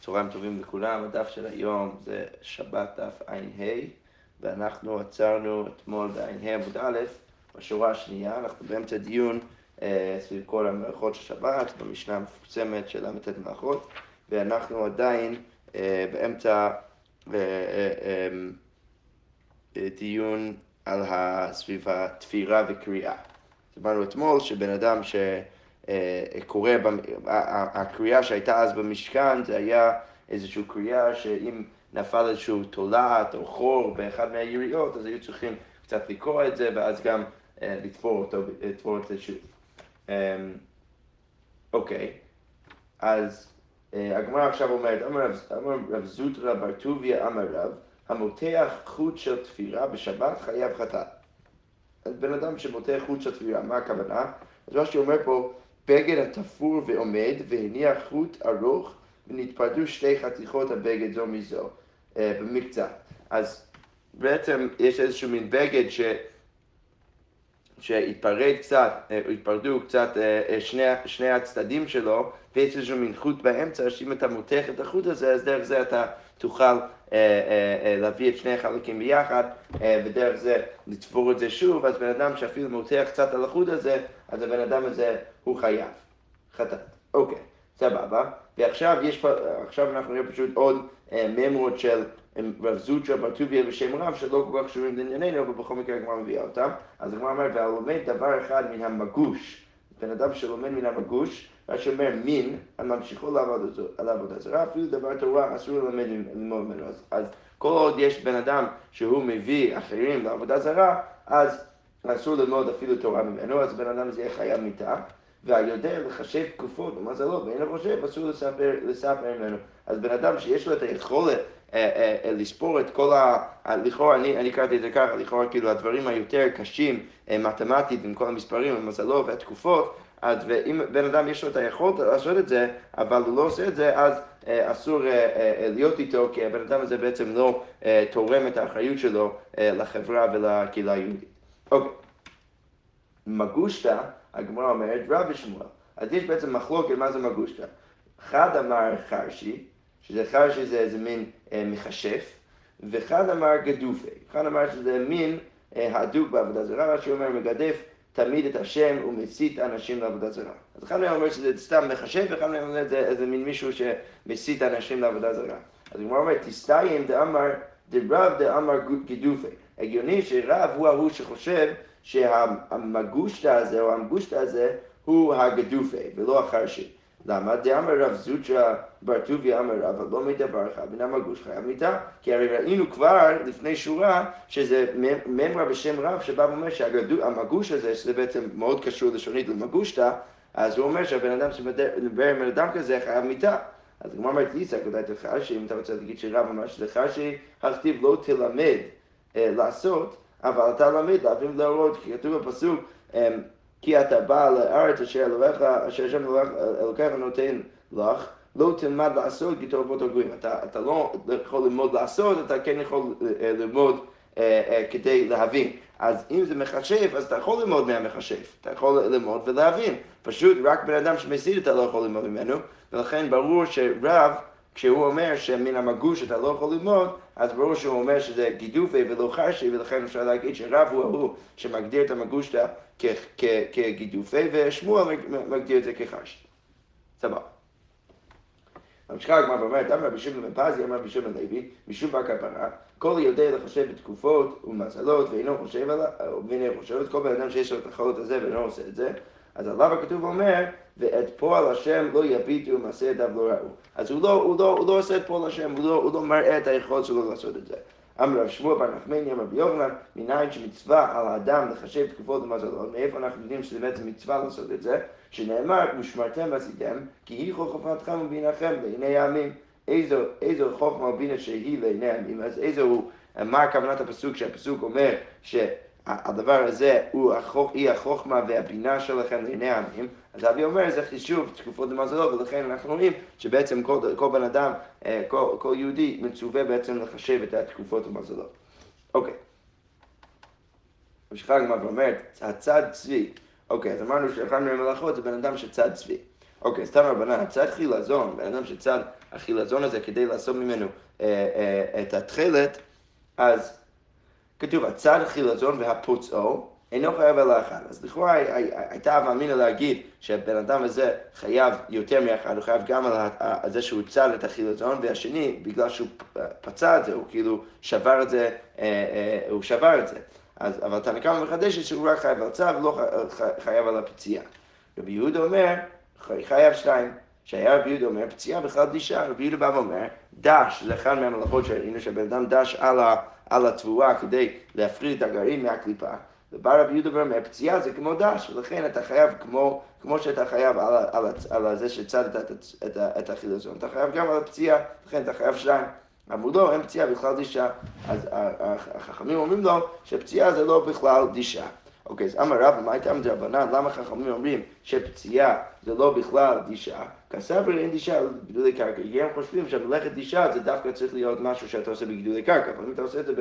צהריים טובים לכולם, הדף של היום זה שבת דף ע"ה ואנחנו עצרנו אתמול בע"ה עמוד א', בשורה השנייה, אנחנו באמצע דיון אה, סביב כל המערכות של שבת, במשנה המפורסמת של ל"ט מערכות, ואנחנו עדיין אה, באמצע אה, אה, אה, אה דיון על סביב התפירה וקריאה. אמרנו אתמול שבן אדם ש... אה, קורא, הקריאה שהייתה אז במשכן זה היה איזושהי קריאה שאם נפל איזשהו תולעת או חור באחד מהיריות אז היו צריכים קצת לקרוא את זה ואז גם אה, לתפור אותו, לתפור את זה שוב. אמ, אוקיי, אז אה, הגמרא עכשיו אומרת, אמר רב זוטרא בר טוביה אמר רב, המותח חוט של תפירה בשבת חייב חטאת. אז בן אדם שמותח חוט של תפירה, מה הכוונה? אז מה שאומר פה, בגד התפור ועומד, והניח חוט ארוך, ונתפרדו שתי חתיכות הבגד זו מזו, אה, במקצת. אז בעצם יש איזשהו מין בגד ש... שהתפרד קצת, אה, התפרדו קצת אה, שני, שני הצדדים שלו, ויש איזשהו מין חוט באמצע, שאם אתה מותח את החוט הזה, אז דרך זה אתה תוכל להביא את שני החלקים ביחד, אה, ודרך זה לתפור את זה שוב, אז בן אדם שאפילו מותח קצת על החוט הזה, אז הבן אדם הזה הוא חייב. חטאת. אוקיי, סבבה. ועכשיו יש פה, עכשיו אנחנו נראה פשוט עוד אה, ממרות של אה, רב זוטרה בר טוביה ושם רב שלא כל כך קשורים לענייננו, אבל בכל מקרה הגמרא מביאה אותם. אז הגמרא אומרת, והלומד דבר אחד מן המגוש, בן אדם שלומד מן המגוש, מה שאומר מין, ממשיכו לעבודה זרה, אפילו דבר תורה אסור ללמד ללמוד ממנו. אז, אז כל עוד יש בן אדם שהוא מביא אחרים לעבודה זרה, אז אסור ללמוד אפילו תורה ממנו, אז בן אדם הזה יהיה חייב מיתה. והיודע לחשב תקופות ומזלות, ואין לו חושב, אסור לספר, לספר ממנו. אז בן אדם שיש לו את היכולת אה, אה, אה, לספור את כל ה... לכאורה, אני, אני קראתי את זה ככה, לכאורה כאילו הדברים היותר קשים מתמטית עם כל המספרים, המזלות והתקופות, אז ואם בן אדם יש לו את היכולת לעשות את זה, אבל הוא לא עושה את זה, אז אסור להיות איתו, כי הבן אדם הזה בעצם לא תורם את האחריות שלו לחברה ולקהילה היהודית. אוקיי. מגושתא הגמרא אומרת רבי שמואל. אז יש בעצם מחלוקת מה זה מגושתא. אחד אמר חרשי, שזה חרשי זה איזה מין אה, מכשף, ואחד אמר גדופי. אחד אמר שזה מין אה, הדוק בעבודה זרה, מה שאומר מגדף תמיד את השם ומסית אנשים לעבודה זרה. אז אחד מהם אומר שזה סתם מכשף, ואחד מהם אומר שזה איזה מין מישהו שמסית אנשים לעבודה זרה. אז הגמרא אומרת, תסתיים דאמר דרב דאמר גדופי. הגיוני שרב הוא ההוא שחושב שהמגושטה הזה או המגושטה הזה הוא הגדופה ולא החרשי. למה? דאמר רב זוטרא בר טוביה אמר רב, לא מדבר אחד מן המגוש חייב מיתה. כי הרי ראינו כבר לפני שורה שזה ממרה בשם רב שבא ואומר שהמגוש הזה, שזה בעצם מאוד קשור לשונית למגושטה, אז הוא אומר שהבן אדם שמדבר עם אדם כזה חייב מיתה. אז הגמרא אומרת ליסק, אולי תחשי, אם אתה רוצה להגיד שרב אמר שזה חרשי, הכתיב לא תלמד אה, לעשות אבל אתה למד להבין ולהראות, כי כתוב בפסוק, אמ, כי אתה בא לארץ אשר אלוהיך, אשר השם אלוקיך נותן לך, לא תלמד לעשות כי תאהבות הגויים. אתה, אתה לא יכול ללמוד לעשות, אתה כן יכול אה, ללמוד אה, אה, כדי להבין. אז אם זה מחשב, אז אתה יכול ללמוד מהמחשב, אתה יכול ללמוד ולהבין. פשוט רק בן אדם שמסית אתה לא יכול ללמוד ממנו, ולכן ברור שרב כשהוא אומר שמן המגוש אתה לא יכול ללמוד, אז ברור שהוא אומר שזה גידופי ולא חרשי, ולכן אפשר להגיד שרב הוא ההוא שמגדיר את המגושתא כגידופי, ושמואל מגדיר את זה כחרשי. סבבה. ממשיכה הגמרא ואומרת, אמר רבי שמעון בן פזי, אמר רבי שמעון לוי, משום בר כפרה, כל יודע לחשב בתקופות ומזלות, ואינו חושב עליו, ואינו חושב, כל בן אדם שיש לו את החולות הזה ואינו עושה את זה, אז עליו הכתוב אומר, ואת פועל השם לא יביטו ומעשה ידיו לא ראו. אז הוא לא, הוא לא, הוא לא עושה את פועל השם, הוא לא, הוא לא מראה את היכולת שלו לעשות את זה. אמר רב שמואל בר נחמני, אמר רבי יוחנן, מניין שמצווה על האדם לחשב תקופות ומזלות, מאיפה אנחנו יודעים שזה בעצם מצווה לעשות את זה? שנאמר, ושמרתם ועשיתם, כי היא חוכמתכם ובינכם לעיני העמים. איזו, איזו חוכמה ובינה שהיא לעיני העמים, אז איזו, מה כוונת הפסוק, שהפסוק אומר ש... הדבר הזה הוא החוכ... היא החוכמה והבינה שלכם לעיני העמים, אז אבי אומר זה חישוב תקופות למזלות, ולכן אנחנו רואים שבעצם כל, כל בן אדם, אה, כל, כל יהודי מצווה בעצם לחשב את התקופות למזלות. אוקיי. ממשיכה הגמרא ואומרת, הצד צבי, אוקיי, אז אמרנו שאחד מהמלאכות זה בן אדם שצד צבי. אוקיי, סתם רבנן, צד חילזון, בן אדם שצד החילזון הזה כדי לעשות ממנו אה, אה, את התכלת, אז כתוב, הצד החילזון והפוצעו אינו חייב על האחד. אז לכאורה הייתה אב אמינא להגיד שהבן אדם הזה חייב יותר מאחד, הוא חייב גם על זה שהוא צד את החילזון, והשני, בגלל שהוא פצע את זה, הוא כאילו שבר את זה, אה, אה, הוא שבר את זה. אז, אבל תנא קמא מחדשת שהוא רק חייב על צו ולא חייב על הפציעה. רבי יהודה אומר, חייב שתיים. שהיה רבי יהודה אומר, פציעה בכלל דישה, רבי יהודה בא ואומר, דש, זה אחד מהמלאכות שראינו שהבן אדם דש על, ה, על התבואה כדי להפריד את הגרעין מהקליפה. ובא רבי יהודה ואומר, פציעה זה כמו דש, ולכן אתה חייב כמו, כמו שאתה חייב על, על, על, זה שצדת את, את, את, החילזון, אתה חייב גם על הפציעה, לכן אתה חייב שניים. אמרו לו, אין פציעה בכלל דישה. אז החכמים אומרים לו שפציעה זה לא בכלל דישה. אוקיי, אז אמר רבא, מה הייתה מדרבנן? למה חכמים אומרים שפציעה זה לא בכלל דישה? כסבר אין דישה בגידולי קרקע. כי הם חושבים שהמלאכת דישה זה דווקא צריך להיות משהו שאתה עושה בגידולי קרקע. אבל אם אתה עושה את זה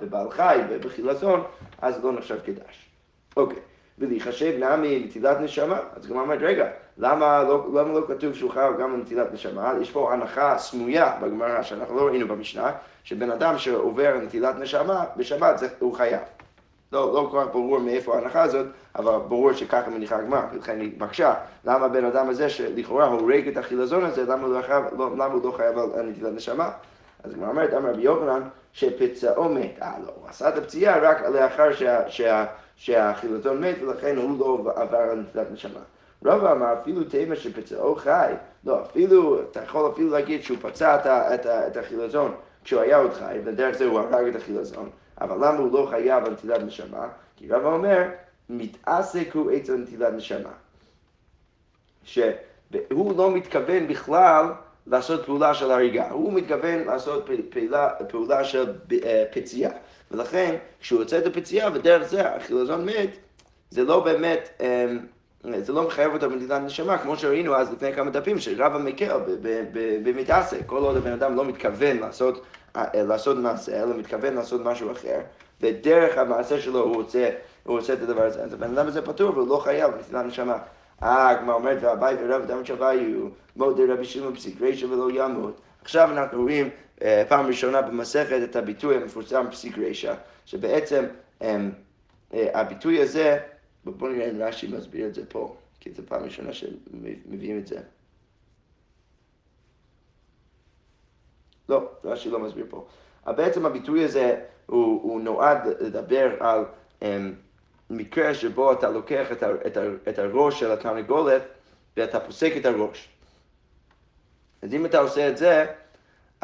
בבעל חי, בחילזון, אז לא נחשב כדש. אוקיי. ולהיחשב נמי נטילת נשמה, אז גם אומרת, רגע, למה לא, למה לא כתוב שהוא חייב גם לנטילת נשמה? יש פה הנחה סמויה בגמרא שאנחנו לא ראינו במשנה, שבן אדם שעובר נטילת נשמה, בשבת הוא חייב. לא, לא כל כך ברור מאיפה ההנחה הזאת, אבל ברור שככה מניחה הגמרא, ולכן היא מקשה, למה הבן אדם הזה שלכאורה הורג את החילזון הזה, למה הוא לא חייב, לא, למה הוא לא חייב על נטילת נשמה? אז הגמרא אומרת, אמר רבי יוחנן, שפצעו מת, אה לא, הוא עשה את הפציעה רק לאחר שה, שה, שהחילזון מת, ולכן הוא לא עבר על נטילת נשמה. רבא אמר, אפילו תימא שפצעו חי, לא, אפילו, אתה יכול אפילו להגיד שהוא פצע את, את, את החילזון כשהוא היה עוד חי, ודרך זה הוא הרג את החילזון. אבל למה הוא לא חייב על נטילת נשמה? כי רבא אומר, מתעסק הוא עצם נטילת נשמה. שהוא לא מתכוון בכלל לעשות פעולה של הריגה, הוא מתכוון לעשות פעולה, פעולה של אה, פציעה. ולכן, כשהוא יוצא את הפציעה ודרך זה החילזון מת, זה לא באמת, אמ, זה לא מחייב אותו בנטילת נשמה, כמו שראינו אז לפני כמה דפים, שרבא מקל במתעסק, כל עוד הבן אדם לא מתכוון לעשות אה, לעשות מעשה, אלא מתכוון לעשות משהו אחר, ודרך המעשה שלו הוא רוצה, הוא רוצה את הדבר הזה. אז הבן אדם הזה פטור והוא לא חייב נפילת נשמה. אה, הגמרא אומרת, והבית ורב דם שווה יהיו, מודה רבי שמעון פסיק רישא ולא ימות. עכשיו אנחנו רואים אה, פעם ראשונה במסכת את הביטוי המפורסם פסיק רישא, שבעצם אה, הביטוי הזה, בואו נראה אם רש"י מסביר את זה פה, כי זו פעם ראשונה שמביאים את זה. לא, רש"י לא מסביר פה. בעצם הביטוי הזה הוא, הוא נועד לדבר על um, מקרה שבו אתה לוקח את, ה, את, ה, את הראש של התרנגולת ואתה פוסק את הראש. אז אם אתה עושה את זה,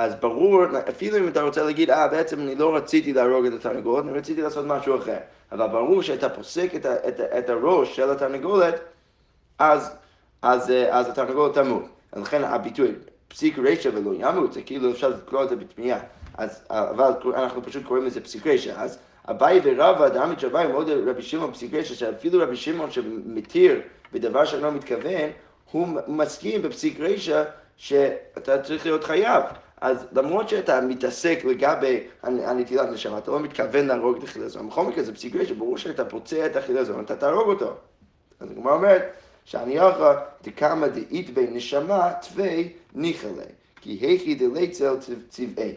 אז ברור, אפילו אם אתה רוצה להגיד, אה, בעצם אני לא רציתי להרוג את התרנגולת, אני רציתי לעשות משהו אחר. אבל ברור שאתה פוסק את, את, את הראש של התרנגולת, אז, אז, אז התרנגולת תמות. לכן הביטוי, פסיק רשע ולא ימות, זה כאילו אפשר לקרוא את זה בתמיהה. אז, אבל אנחנו פשוט קוראים לזה פסיק רשע. אז אביי ורבא, דעמית שווה, מאוד רבי שמעון פסיק רשע, שאפילו רבי שמעון שמתיר בדבר שאינו מתכוון, הוא מסכים בפסיק רשע שאתה צריך להיות חייב. אז למרות שאתה מתעסק לגבי הנטילת נשמה, אתה לא מתכוון להרוג את החילזון. בכל מקרה זה פסיק רשע, ברור שאתה פוצע את החילזון, אתה תהרוג אותו. אז הגמרא אומרת, שאני אחא דקמא דאית בי נשמה תווי ניחלה, כי היכי דליצל צבעי.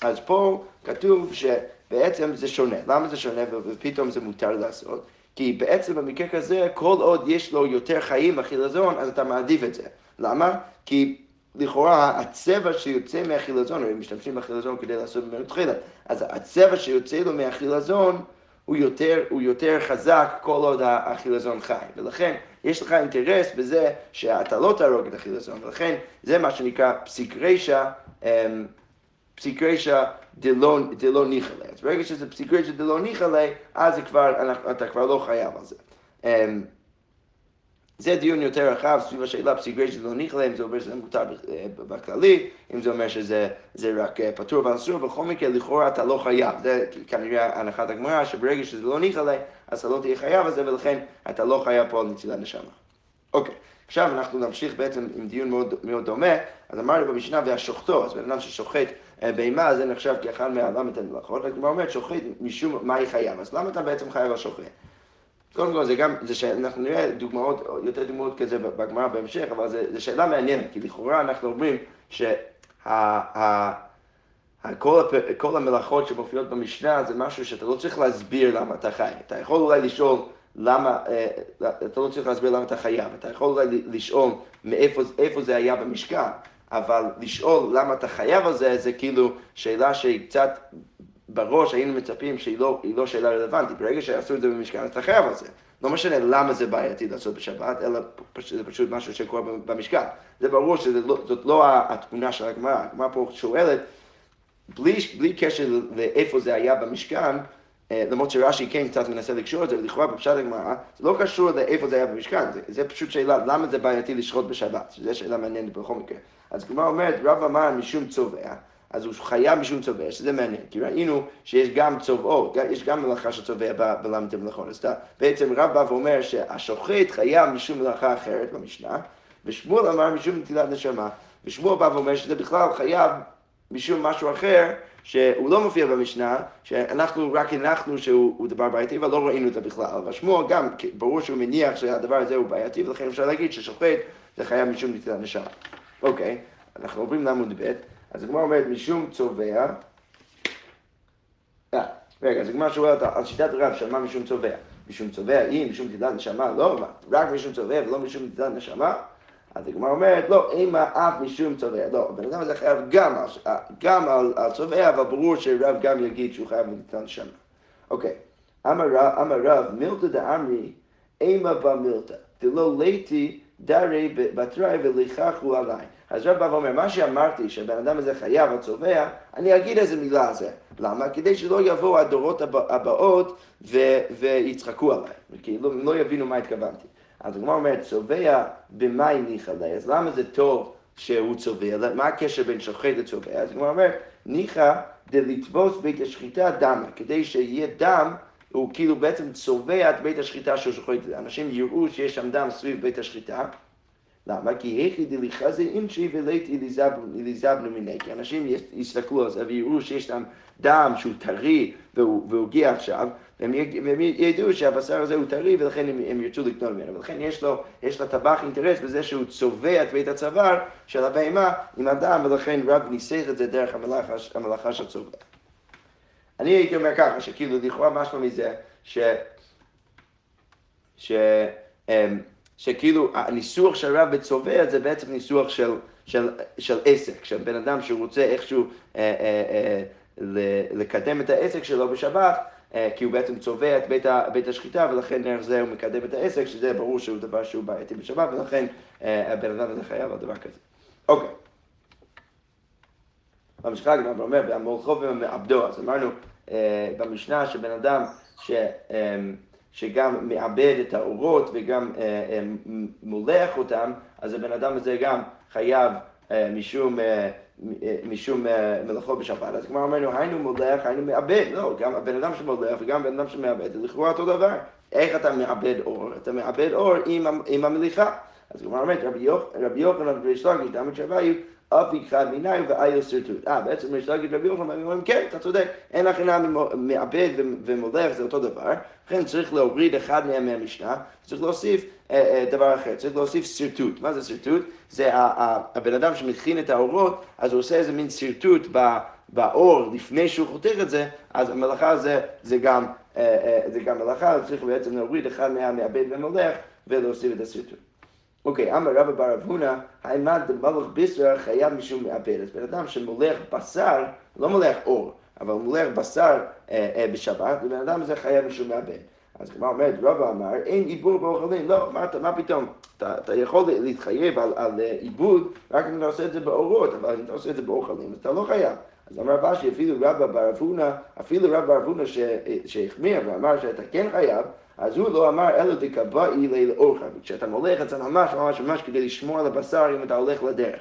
אז פה כתוב שבעצם זה שונה. למה זה שונה ופתאום זה מותר לעשות? כי בעצם במקרה כזה, כל עוד יש לו יותר חיים בחילזון, אז אתה מעדיף את זה. למה? כי לכאורה הצבע שיוצא מהחילזון, הם משתמשים בחילזון כדי לעשות ממנו תחילה, אז הצבע שיוצא לו מהחילזון הוא יותר, הוא יותר חזק כל עוד החילזון חי. ולכן יש לך אינטרס בזה שאתה לא תהרוג את החילזון, ולכן זה מה שנקרא פסיק רשע, אמ, פסיק רשע דלא ניחלה. אז ברגע שזה פסיק רשע דלא ניחלה, אז כבר, אתה כבר לא חייב על זה. זה דיון יותר רחב סביב השאלה פסיק רשע דלא ניחלה, אם זה אומר שזה מותר אה, בכללי, אם זה אומר שזה רק אה, פטור ואסור, בכל מקרה לכאורה אתה לא חייב. זה כנראה הנחת הגמרא, שברגע שזה לא ניחלה, אז אתה לא תהיה חייב על זה, ולכן אתה לא חייב פה על נטילת נשמה. אוקיי, עכשיו אנחנו נמשיך בעצם עם דיון מאוד, מאוד דומה. אז אמרנו במשנה והשוחטו, אז בן אדם ששוחט אה, בהמה זה נחשב כאחד מהלמת המלאכות, והגמרא אומרת שוחט משום מה היא חייב, אז למה אתה בעצם חייב על שוחט? קודם כל, זה גם, זה שאנחנו נראה דוגמאות, יותר דוגמאות כזה בגמרא בהמשך, אבל זו שאלה מעניינת, כי לכאורה אנחנו אומרים שה... כל, כל המלאכות שמופיעות במשנה זה משהו שאתה לא צריך להסביר למה אתה חי. אתה יכול אולי לשאול למה, אה, אתה לא צריך להסביר למה אתה חייב, אתה יכול אולי לשאול מאיפה זה היה במשכן, אבל לשאול למה אתה חייב על זה, זה כאילו שאלה שהיא קצת בראש היינו מצפים שהיא לא, לא שאלה רלוונטית. ברגע שעשו את זה במשכן, אז אתה חייב על זה. לא משנה למה זה בעייתי לעשות בשבת, אלא זה פשוט משהו שקורה במשכן. זה ברור שזאת לא, לא התמונה של הגמרא. הגמרא פה שואלת, בלי, בלי קשר לאיפה זה היה במשכן, אה, למרות שרש"י כן קצת מנסה לקשור את זה, ולכאורה בפשט הגמרא, זה לא קשור לאיפה זה היה במשכן, זה, זה פשוט שאלה, למה זה בעייתי לשחוט בשבת? זו שאלה מעניינת בכל מקרה. אז הגמרא אומרת, רב אמר משום צובע, אז הוא חייב משום צובע, שזה מעניין, כי ראינו שיש גם צובעות, יש גם מלאכה של צובע בל"ד מלאכות. אז בעצם רב בא ואומר שהשוחט חייב משום מלאכה אחרת במשנה, ושמואל אמר משום נטילת נשמה, ושמואל בא ואומר שזה בכלל חייב משום משהו אחר, שהוא לא מופיע במשנה, שאנחנו רק הנחנו שהוא דבר בעייתי, אבל לא ראינו את זה בכלל. אבל שמואל גם, ברור שהוא מניח שהדבר הזה הוא בעייתי, ולכן אפשר להגיד ששופט זה חייב משום נטילת נשמה. אוקיי, אנחנו עוברים לעמוד ב', אז הגמרא אומרת משום צובע, אה, רגע, אז הגמרא שואלת על שיטת הרב, שמה משום צובע? משום צובע, אם משום נטילת נשמה, לא, רק משום צובע ולא משום נטילת נשמה? אז הגמרא אומרת, לא, אימה אף משום צובע. לא, הבן אדם הזה חייב גם, על, גם על, על צובע, אבל ברור שרב גם יגיד שהוא חייב לתת שמה. אוקיי, אמר רב, מילתא דאמרי, אימה במילתא, דלא ליתי דרי בתרי ולכחו עליי. אז רב בא ואומר, מה שאמרתי, שהבן אדם הזה חייב על צובע, אני אגיד איזה מילה על זה. למה? כדי שלא יבואו הדורות הבאות ויצחקו עליי. כאילו, הם לא יבינו מה התכוונתי. אז הגמרא אומרת, צובע במאי ניחא ליה, אז למה זה טוב שהוא צובע? מה הקשר בין שוחט לצובע? אז הגמרא אומרת, ניחא דלתבוס בית השחיטה דמה, כדי שיהיה דם, הוא כאילו בעצם צובע את בית השחיטה שהוא שוחט. אנשים יראו שיש שם דם סביב בית השחיטה. למה? כי היכי דליחזי אינשי ולית אליזבנו מיני. כי אנשים יסתכלו על זה ויראו שיש שם דם שהוא טרי והוא הגיע עכשיו, והם ידעו שהבשר הזה הוא טרי ולכן הם, הם ירצו לקנות ממנו. ולכן יש לו, יש לטבח אינטרס בזה שהוא צובע את בית הצוואר של הבהמה עם הדם, ולכן רב ניסח את זה דרך המלאכה של צובע. אני הייתי אומר ככה, שכאילו לכאורה משהו מזה, ש... ש... אמ, שכאילו הניסוח של רב בצובע זה בעצם ניסוח של, של, של עסק, של בן אדם שרוצה איכשהו אה, אה, אה, לקדם את העסק שלו בשבת, אה, כי הוא בעצם צובע את בית, ה, בית השחיטה, ולכן דרך זה הוא מקדם את העסק, שזה ברור שהוא דבר שהוא בעייתי בשבת, ולכן אה, הבן אדם הזה חייב על דבר כזה. אוקיי. ממשיכה הגמרא ואומר, והמולכו ומעבדו, אז אמרנו אה, במשנה שבן אדם ש... שגם מעבד את האורות וגם מולח אותם, אז הבן אדם הזה גם חייב משום משום אה, מלאכו בשבת. אז כמו אמרנו, היינו מולח, היינו מעבד. לא, גם הבן אדם שמולח וגם הבן אדם שמעבד, זה לכאורה אותו דבר. איך אתה מעבד אור? אתה מעבד אור עם, עם המליחה. אז כמו אומרת, רבי יוחנן וריש לגיש, דמת שוויו, אף אחד מיני ואיו סרטוט. אה, בעצם ריש לגיש רבי יוחנן אומרים, כן, אתה צודק, אין הכנה מעבד ומולח, זה אותו דבר. לכן צריך להוריד אחד מהם מהמשנה, צריך להוסיף אה, אה, דבר אחר, צריך להוסיף שרטוט. מה זה שרטוט? זה הבן אדם שמכין את האורות, אז הוא עושה איזה מין שרטוט באור לפני שהוא חותך את זה, אז המלאכה זה, זה גם, אה, זה גם מלאכה, צריך בעצם להוריד אחד מהמעבד ומולח ולהוסיף את השרטוט. אוקיי, אמר רבא בר אב הונא, העמד דמלך בישר חייב משום. אז בן אדם שמולח בשר, לא מולח אור, אבל מולח בשר בשבת, ובן אדם הזה חייב משום מעבד. אז כמו אומרת, רבא אמר, אין עיבור באוכלים. לא, אמרת, מה פתאום? אתה, אתה יכול להתחייב על, על אה, עיבוד רק אם אתה עושה את זה באורות, אבל אם אתה עושה את זה באוכלים, אז אתה לא חייב. אז אמר רבשי, אפילו רבא בר אבונה, אפילו רבא בר אבונה שהחמיר ואמר שאתה כן חייב, אז הוא לא אמר אלא דקבעי לאורך. כשאתה מולך את זה ממש ממש ממש כדי לשמור על הבשר אם אתה הולך לדרך.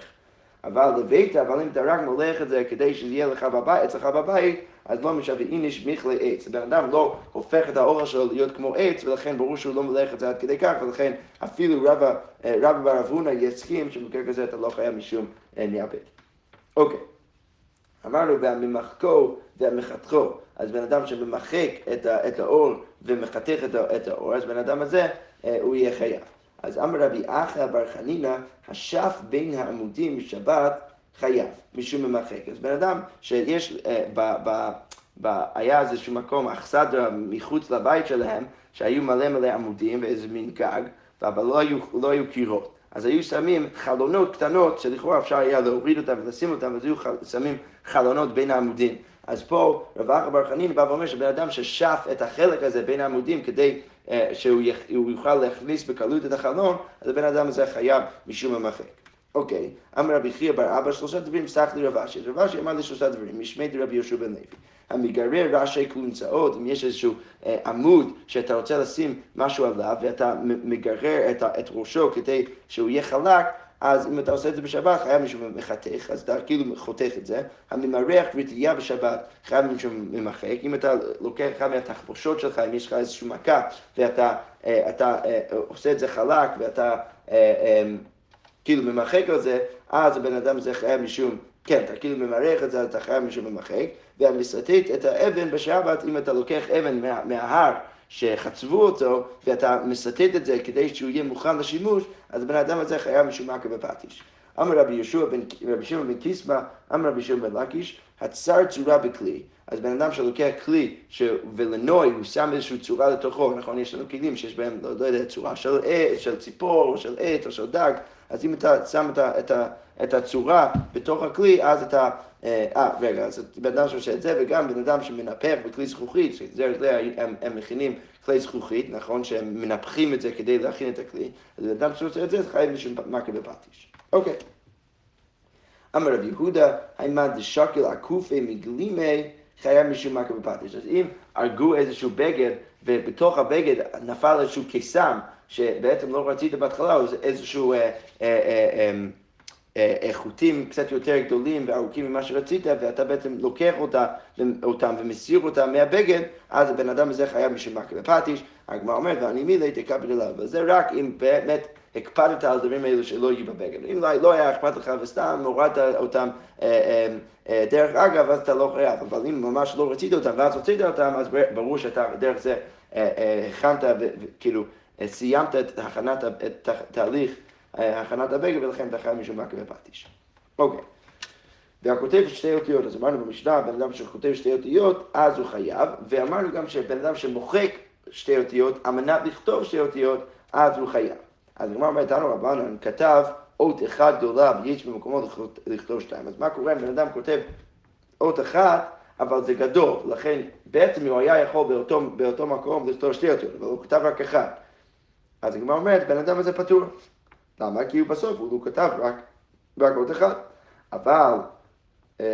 אבל לבית, אבל אם אתה רק מולך את זה כדי שזה יהיה לך בבית, אצלך בבית, אז לא משווה איניש מכלי עץ. הבן אדם לא הופך את האוכל שלו להיות כמו עץ, ולכן ברור שהוא לא מולך את זה עד כדי כך, ולכן אפילו רבא אה, בר אבונה יסכים שבמקרה כזה אתה לא חייב משום אה, ניאבד. אוקיי. אמרנו, והממחקו והמחתכו. אז בן אדם שממחק את, ה, את האור ומחתך את, ה, את האור, אז בן אדם הזה, אה, הוא יהיה חייב. אז אמר רבי אחא בר חנינא, השף בין העמודים בשבת חייב, משום ממחק. אז בן אדם שיש, אה, ב, ב, ב, היה איזשהו מקום, אכסדרה מחוץ לבית שלהם, שהיו מלא מלא עמודים ואיזה מין גג, אבל לא היו, לא היו קירות. אז היו שמים חלונות קטנות, שלכאורה אפשר היה להוריד אותם ולשים אותם, אז היו שמים חלונות בין העמודים. אז פה רב אחא בר חנין בא ואומר שבן אדם ששף את החלק הזה בין העמודים כדי אה, שהוא יוכל להכניס בקלות את החלון, אז הבן אדם הזה חייב משום המחק. אוקיי, אמר רבי חייא בר אבא שלושה דברים, סך לי רב אשי. רב אשי אמר לי שלושה דברים, משמי דרבי יהושע בן לוי. המגרר ראשי כלומצאות, אם יש איזשהו אה, עמוד שאתה רוצה לשים משהו עליו ואתה מגרר את, את ראשו כדי שהוא יהיה חלק, אז אם אתה עושה את זה בשבת, חייב מישהו מחתך, אז אתה כאילו חותך את זה. הממרח רתיעה בשבת, חייב מישהו ממחק. אם אתה לוקח אחד מהתחבושות שלך, אם יש לך איזושהי מכה, ואתה אה, אתה, אה, עושה את זה חלק, ואתה אה, כאילו ממחק על זה, אז הבן אדם הזה חייב משום, כן, אתה כאילו ממרח את זה, אתה חייב משום ממחק. והמסתית את האבן בשבת, אם אתה לוקח אבן מה, מההר, שחצבו אותו, ואתה מסטט את זה כדי שהוא יהיה מוכן לשימוש, אז הבן אדם הזה חייב משום מכה בפטיש. אמר רבי שמעון בן קיסמא, אמר רבי שמעון בן לקיש, הצר צורה בכלי. אז בן אדם שלוקח כלי ש... ולנוי, הוא שם איזושהי צורה לתוכו, נכון? יש לנו כלים שיש בהם, לא, לא יודע, צורה של, של ציפור, או של עט, או של דג, אז אם אתה שם את, את, את הצורה בתוך הכלי, אז אתה... אה, אה רגע, אז בן אדם שעושה את זה, וגם בן אדם שמנפח בכלי זכוכית, שזה זה, הם, הם מכינים כלי זכוכית, נכון? שהם מנפחים את זה כדי להכין את הכלי, אז בן אדם שעושה את זה, חייב משום מכה בפטיש. אוקיי. אמר רב יהודה, היימן דשקל עקופי מגלימי, חייב משום מכה בפטיש. אז אם הרגו איזשהו בגד, ובתוך הבגד נפל איזשהו קיסם, שבעצם לא רצית בהתחלה, או איזשהו אה, אה, אה, חוטים קצת יותר גדולים וארוכים ממה שרצית, ואתה בעצם לוקח אותה, אותם ומסיר אותם מהבגד, אז הבן אדם הזה חייב משום מכה בפטיש. הגמרא אומרת, ואני מילי אליו, וזה רק אם באמת הקפדת על הדברים האלו שלא יהיו בבגד. אם לא, לא היה אכפת לך וסתם הורדת אותם אה, אה, אה, דרך אגב, אז אתה לא חייב, אבל אם ממש לא רצית אותם ואז הוצאת אותם, אז ברור שאתה דרך זה הכנת וכאילו סיימת את הכנת, את תהליך הכנת הבגד ולכן אתה חייב משום מכה בפטיש. אוקיי. והכותב שתי אותיות, אז אמרנו במשנה, בן אדם שכותב שתי אותיות, אז הוא חייב, ואמרנו גם שבן אדם שמוחק שתי אותיות, על מנת לכתוב שתי אותיות, אז הוא חייב. אז הגמרא אומרת, תנו רבנן כתב אות אחת גדולה ויש במקומו לכתוב שתיים. אז מה קורה אם בן אדם כותב אות אחת, אבל זה גדול, לכן בעצם הוא היה יכול באותו, באותו מקום לכתוב שתי אותיות, אבל הוא כתב רק אחת. אז הגמרא אומרת, בן אדם הזה פטור. למה? כי הוא בסוף, הוא כתב רק, רק אות אחת. אבל אמ,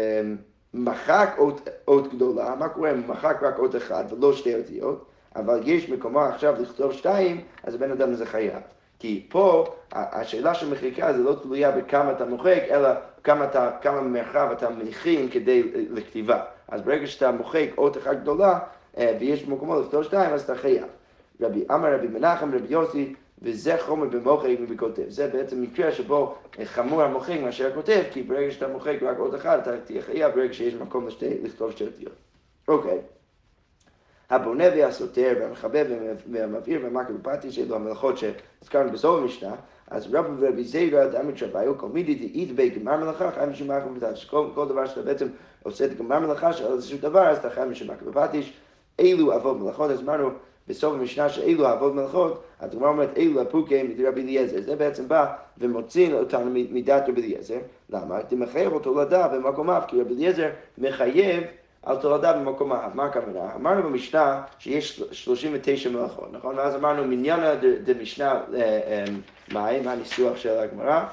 מחק אות, אות גדולה, מה קורה אם מחק רק אות אחת ולא שתי אותיות, אבל יש מקומו עכשיו לכתוב שתיים, אז הבן אדם הזה חייב. כי פה השאלה של מחיקה זה לא תלויה בכמה אתה מוחק, אלא כמה, אתה, כמה מרחב אתה מכין כדי לכתיבה. אז ברגע שאתה מוחק אות אחת גדולה, אה, ויש במקומו לכתוב שתיים, אז אתה חייב. רבי אמר רבי מנחם רבי יוסי, וזה חומר במוחק ובכותב. זה בעצם מקרה שבו חמור המוחק מאשר הכותב, כי ברגע שאתה מוחק רק אות אחת, אתה תהיה חייב ברגע שיש מקום לשתי, לכתוב שתי אותיות. אוקיי. הבונה והסותר והמחבב והמבעיר והמכה בפתי שאלו המלאכות שהזכרנו בסוף המשנה, אז רבי ורבי זיירא דמי תשביו כל מידי דאית בי גמר מלאכה חייב משום מכה בפטיש. כל דבר שאתה בעצם עושה את גמר מלאכה של איזשהו דבר, אז אתה חייב משום מכה בפטיש. אילו אבות מלאכות, אז אמרנו בסוף המשנה שאילו אבות מלאכות, אז הגמרא אומרת אילו הפוקי מדרבי אליעזר. זה בעצם בא ומוציא אותנו מדעת רבי אליעזר. למה? מחייב אותו לדעת במקומיו, כי רבי אליעזר מחייב על תולדה במקום האב. מה הכוונה? אמרנו במשנה שיש 39 מלאכות, נכון? ואז אמרנו מניינה דמשנה, אה, אה, מה הניסוח של הגמרא?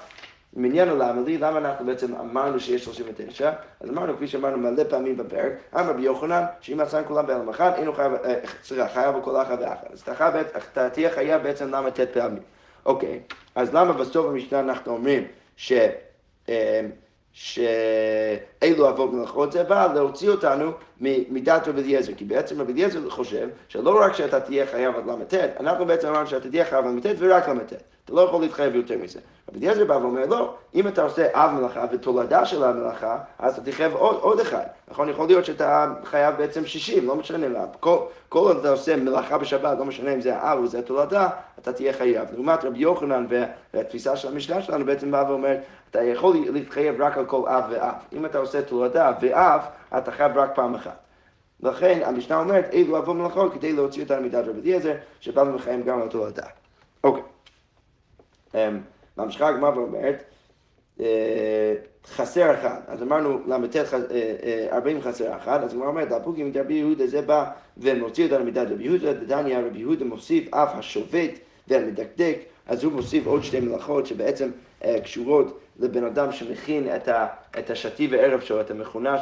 מניין למה לי, למה אנחנו בעצם אמרנו שיש 39? אז אמרנו, כפי שאמרנו מלא פעמים בפרק, אמר רבי יוחנן, שאם עשן כולם בעלם אחד, אינו חייב, אה, סליחה, חייב בכל אחת ואחת. אז אתה תהיה חייב בעצם למה ט' פעמים. אוקיי, אז למה בסוף המשנה אנחנו אומרים ש... שאלו אבות מלאכות, זה בא להוציא אותנו מדת רבי אליעזר, כי בעצם רבי אליעזר חושב שלא רק שאתה תהיה חייב עד ל"ט, אנחנו בעצם אמרנו שאתה תהיה חייב על ל"ט ורק ל"ט. אתה לא יכול להתחייב יותר מזה. רבי אליעזר בא ואומר, לא, אם אתה עושה אב מלאכה ותולדה של המלאכה, אז אתה תחייב עוד, עוד אחד. נכון? יכול להיות שאתה חייב בעצם 60, לא משנה מה. כל, כל עוד אתה עושה מלאכה בשבת, לא משנה אם זה האב או זה התולדה, אתה תהיה חייב. לעומת רבי יוחנן והתפיסה של המשנה שלנו בעצם בא ואומר, אתה יכול להתחייב רק על כל אב ואב. אם אתה עושה תולדה ואב, אתה חייב רק פעם אחת. לכן המשנה אומרת, אילו אבו מלאכות כדי להוציא אותנו מדעת רבי אליעזר, שבא ומחיים גם על תולדה. אוקיי. אמ, ממשיכה הגמרא ואומרת, אה, חסר אחד, אז אמרנו ל"ט 40 אה, אה, חסר אחד, אז הגמרא אומרת, הפוקים רבי יהודה זה בא ומוציא אותנו מדעת רבי יהודה, דדניה רבי יהודה מוסיף אף השובת והמדקדק, אז הוא מוסיף עוד שתי מלאכות שבעצם קשורות לבן אדם שמכין את, השתי וערב שלו, את המכונה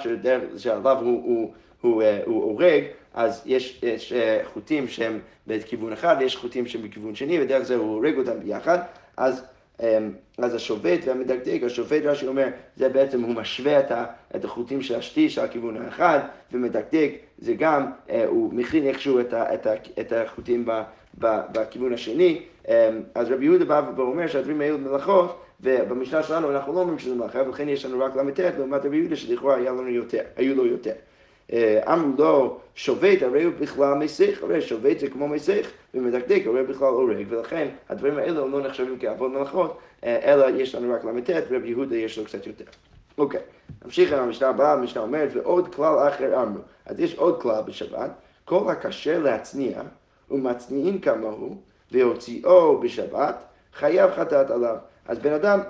שעליו הוא, הוא הורג, אז יש, יש חוטים שהם בכיוון אחד ויש חוטים שהם בכיוון שני, ודרך זה הוא הורג אותם ביחד, אז אמ, אז השופט והמדקדק, השופט רש"י אומר, זה בעצם, הוא משווה את, ה, את החוטים של השתי של הכיוון האחד, ומדקדק זה גם, אה, הוא מכין איכשהו את, ה, את, ה, את החוטים ב, ב, בכיוון השני. אמ, אז רבי יהודה בא ואומר שהדברים האלו מלאכות, ובמשנה שלנו אנחנו לא אומרים שזה מלאכה, ולכן יש לנו רק ל"ט לעומת רבי יהודה שלכאורה היו לו יותר. אה, אמרו לו, שובת הרי הוא בכלל מסך, הרי שובת זה כמו מסך, ומדקדק הרי הוא בכלל הורג, ולכן הדברים האלה לא נחשבים כעבוד מלאכות, אה, אלא יש לנו רק ל"ט, ורבי יהודה יש לו קצת יותר. אוקיי, נמשיך עם המשנה הבאה, המשנה אומרת, ועוד כלל אחר אמרו. אז יש עוד כלל בשבת, כל הכשר להצניע, ומצניעין כמוהו, והוציאו בשבת, חייב חטאת עליו. אז בן אדם,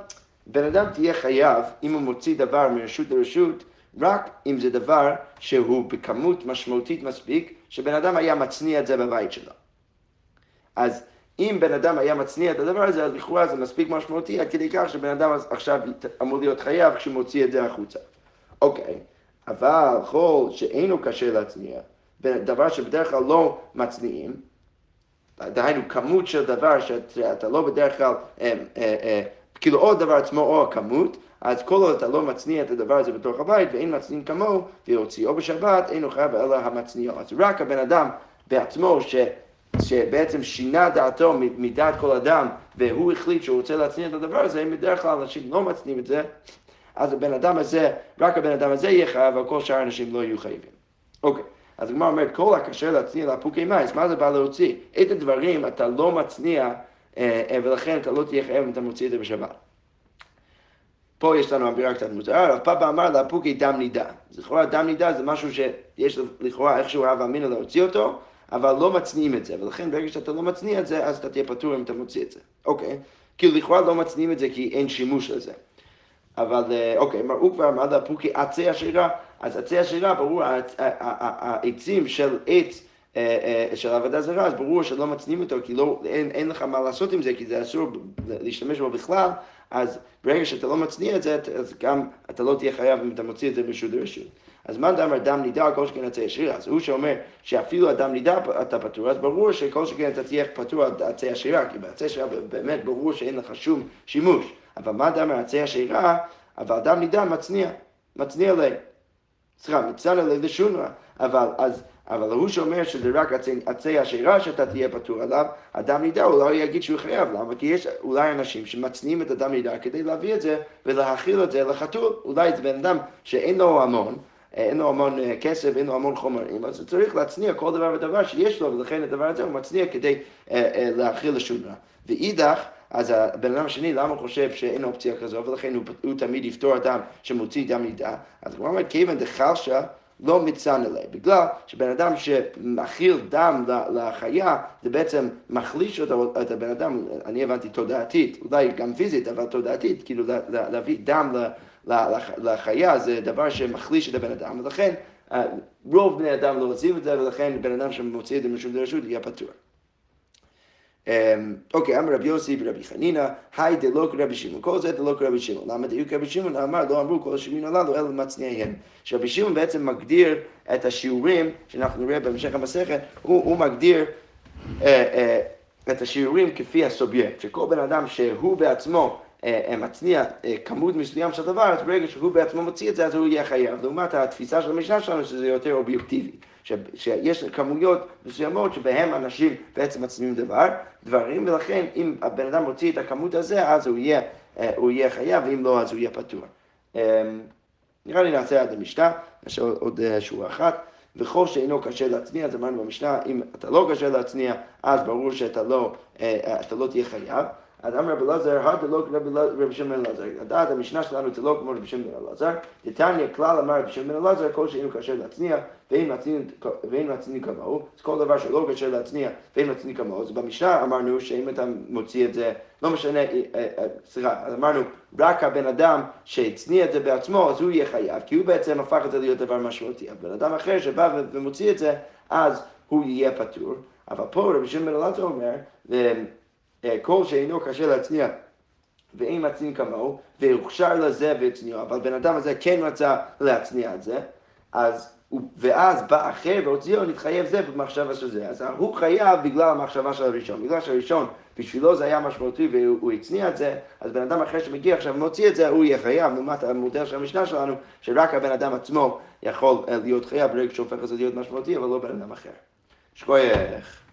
בן אדם תהיה חייב, אם הוא מוציא דבר מרשות לרשות, רק אם זה דבר שהוא בכמות משמעותית מספיק, שבן אדם היה מצניע את זה בבית שלו. אז אם בן אדם היה מצניע את הדבר הזה, אז לכאורה זה מספיק משמעותי, עד כדי כך שבן אדם עכשיו אמור להיות חייב כשהוא מוציא את זה החוצה. אוקיי, אבל חול שאינו קשה להצניע, דבר שבדרך כלל לא מצניעים, דהיינו כמות של דבר שאתה לא בדרך כלל, אה, אה, אה, כאילו או הדבר עצמו או הכמות, אז כל עוד אתה לא מצניע את הדבר הזה בתוך הבית ואין מצניע כמוהו והוציאו בשבת, אינו חייב אלא המצניע. אז רק הבן אדם בעצמו ש... שבעצם שינה דעתו מדעת כל אדם והוא החליט שהוא רוצה להצניע את הדבר הזה, אם בדרך כלל אנשים לא מצניעים את זה, אז הבן אדם הזה, רק הבן אדם הזה יהיה חייב, אבל כל שאר האנשים לא יהיו חייבים. אוקיי, אז הגמרא אומרת, כל הכשר להצניע לאפוקי מים, מה זה בא להוציא? איזה דברים אתה לא מצניע ולכן אתה לא תהיה חייב אם אתה מוציא את זה בשבת. פה יש לנו אמירה קצת מוזרה, רב פאפה אמר לאפוקי דם נידה. אז לכאורה דם נידה זה משהו שיש לכאורה איכשהו רב אמינא להוציא אותו, אבל לא מצניעים את זה, ולכן ברגע שאתה לא מצניע את זה, אז אתה תהיה פטור אם אתה מוציא את זה. אוקיי, כאילו לכאורה לא מצניעים את זה כי אין שימוש לזה. אבל אה, אוקיי, הוא כבר אמר לאפוקי עצי השירה, אז עצי השירה, ברור, העצים של עץ אה, אה, של עבודה זרה, אז ברור שלא מצניעים אותו, כי לא, אין, אין לך מה לעשות עם זה, כי זה אסור להשתמש בו בכלל, אז ברגע שאתה לא מצניע את זה, אז גם אתה לא תהיה חייב אם אתה מוציא את זה ברשות לרשות. אז מה דאמר דם נידה, כל שכן עצי השירה? אז הוא שאומר שאפילו אדם נידה אתה פטור, אז ברור שכל שכן אתה תהיה פטור על עצי השירה, כי בעצי השירה באמת ברור שאין לך שום שימוש. אבל מה דאמר עצי השירה, אבל אדם נידה מצניע, מצניע ל... סליחה, מצנע לשונרה, אבל אז... אבל הוא שאומר שזה רק עצי, השירה שאתה תהיה פטור עליו, אדם נידה, אולי יגיד שהוא חייב, למה? כי יש אולי אנשים שמצניעים את אדם נידה כדי להביא את זה ולהכיל את זה לחתול. אולי זה בן אדם שאין לו המון, אין לו המון אה, כסף, אין לו המון חומרים, אז הוא צריך להצניע כל דבר ודבר שיש לו, ולכן הדבר הזה הוא מצניע כדי אה, אה, להכיל לשונרה. ואידך, אז הבן אדם השני, למה הוא חושב שאין אופציה כזו, ולכן הוא, הוא תמיד יפתור אדם שמוציא דם נידה? אז הוא אומר, כיוון דחלשה לא מצנע ליה, בגלל שבן אדם שמכיל דם לחיה, זה בעצם מחליש אותו, את הבן אדם, אני הבנתי תודעתית, אולי גם פיזית, אבל תודעתית, כאילו להביא דם לחיה זה דבר שמחליש את הבן אדם, ולכן אה, רוב בני אדם לא עושים את זה, ולכן בן אדם שמוציא את זה מרשות לרשות יהיה פתור. אמ, אוקיי, אמר רבי יוסי ורבי חנינא, היי דלא כרבי שמעון, כל זה דלא כרבי שמעון. למה דיוק רבי שמעון אמר, לא אמרו כל השיעורים הללו, אלא מצניעיהם. שרבי שמעון בעצם מגדיר את השיעורים, שאנחנו נראה בהמשך המסכת, הוא מגדיר אה, אה, את השיעורים כפי הסובייקט, שכל בן אדם שהוא בעצמו אה, מצניע כמות מסוים של דבר, אז ברגע שהוא בעצמו מוציא את זה, אז הוא יהיה חייב. לעומת התפיסה של המשנה שלנו, שזה יותר אובייקטיבי. שיש כמויות מסוימות שבהן אנשים בעצם מצניעים דבר, דברים, ולכן אם הבן אדם מוציא את הכמות הזה, אז הוא יהיה, הוא יהיה חייב, ואם לא, אז הוא יהיה פטור. נראה לי נעשה עד המשנה, יש עוד שורה אחת. וכל שאינו קשה להצניע, אז אמרנו במשנה, אם אתה לא קשה להצניע, אז ברור שאתה לא, לא תהיה חייב. אז אמר רבי אלעזר, הד לא רבי שמעון בן אלעזר. לדעת המשנה שלנו זה לא כמו רבי שמעון בן אלעזר. דתניא כלל אמר רבי שמעון בן אלעזר, כל שאינו קשה להצניע, ואין מצניע כמוהו. אז כל דבר שלא קשה להצניע, ואין מצניע כמוהו. אז במשנה אמרנו שאם אתה מוציא את זה, לא משנה, אה, אה, סליחה, אז אמרנו, רק הבן אדם שהצניע את זה בעצמו, אז הוא יהיה חייב, כי הוא בעצם הפך את זה להיות דבר משמעותי. אבל בן אדם אחר שבא ומוציא את זה, אז הוא יהיה פטור. אבל פה רבי שמעון בן אלעזר אומר, אה, כל שאינו קשה להצניע ואין מצניע כמוהו, והוכשר לזה והצניעו, אבל בן אדם הזה כן רצה להצניע את זה, אז, ואז בא אחר והוציאו, נתחייב זה במחשבה של זה. אז הוא חייב בגלל המחשבה של הראשון. בגלל שהראשון, בשבילו זה היה משמעותי והוא הצניע את זה, אז בן אדם אחר שמגיע עכשיו ומוציא את זה, הוא יהיה חייב, לעומת המודל של המשנה שלנו, שרק הבן אדם עצמו יכול להיות חייב ברגע שהופך את זה להיות משמעותי, אבל לא בן אדם אחר. שכוייך.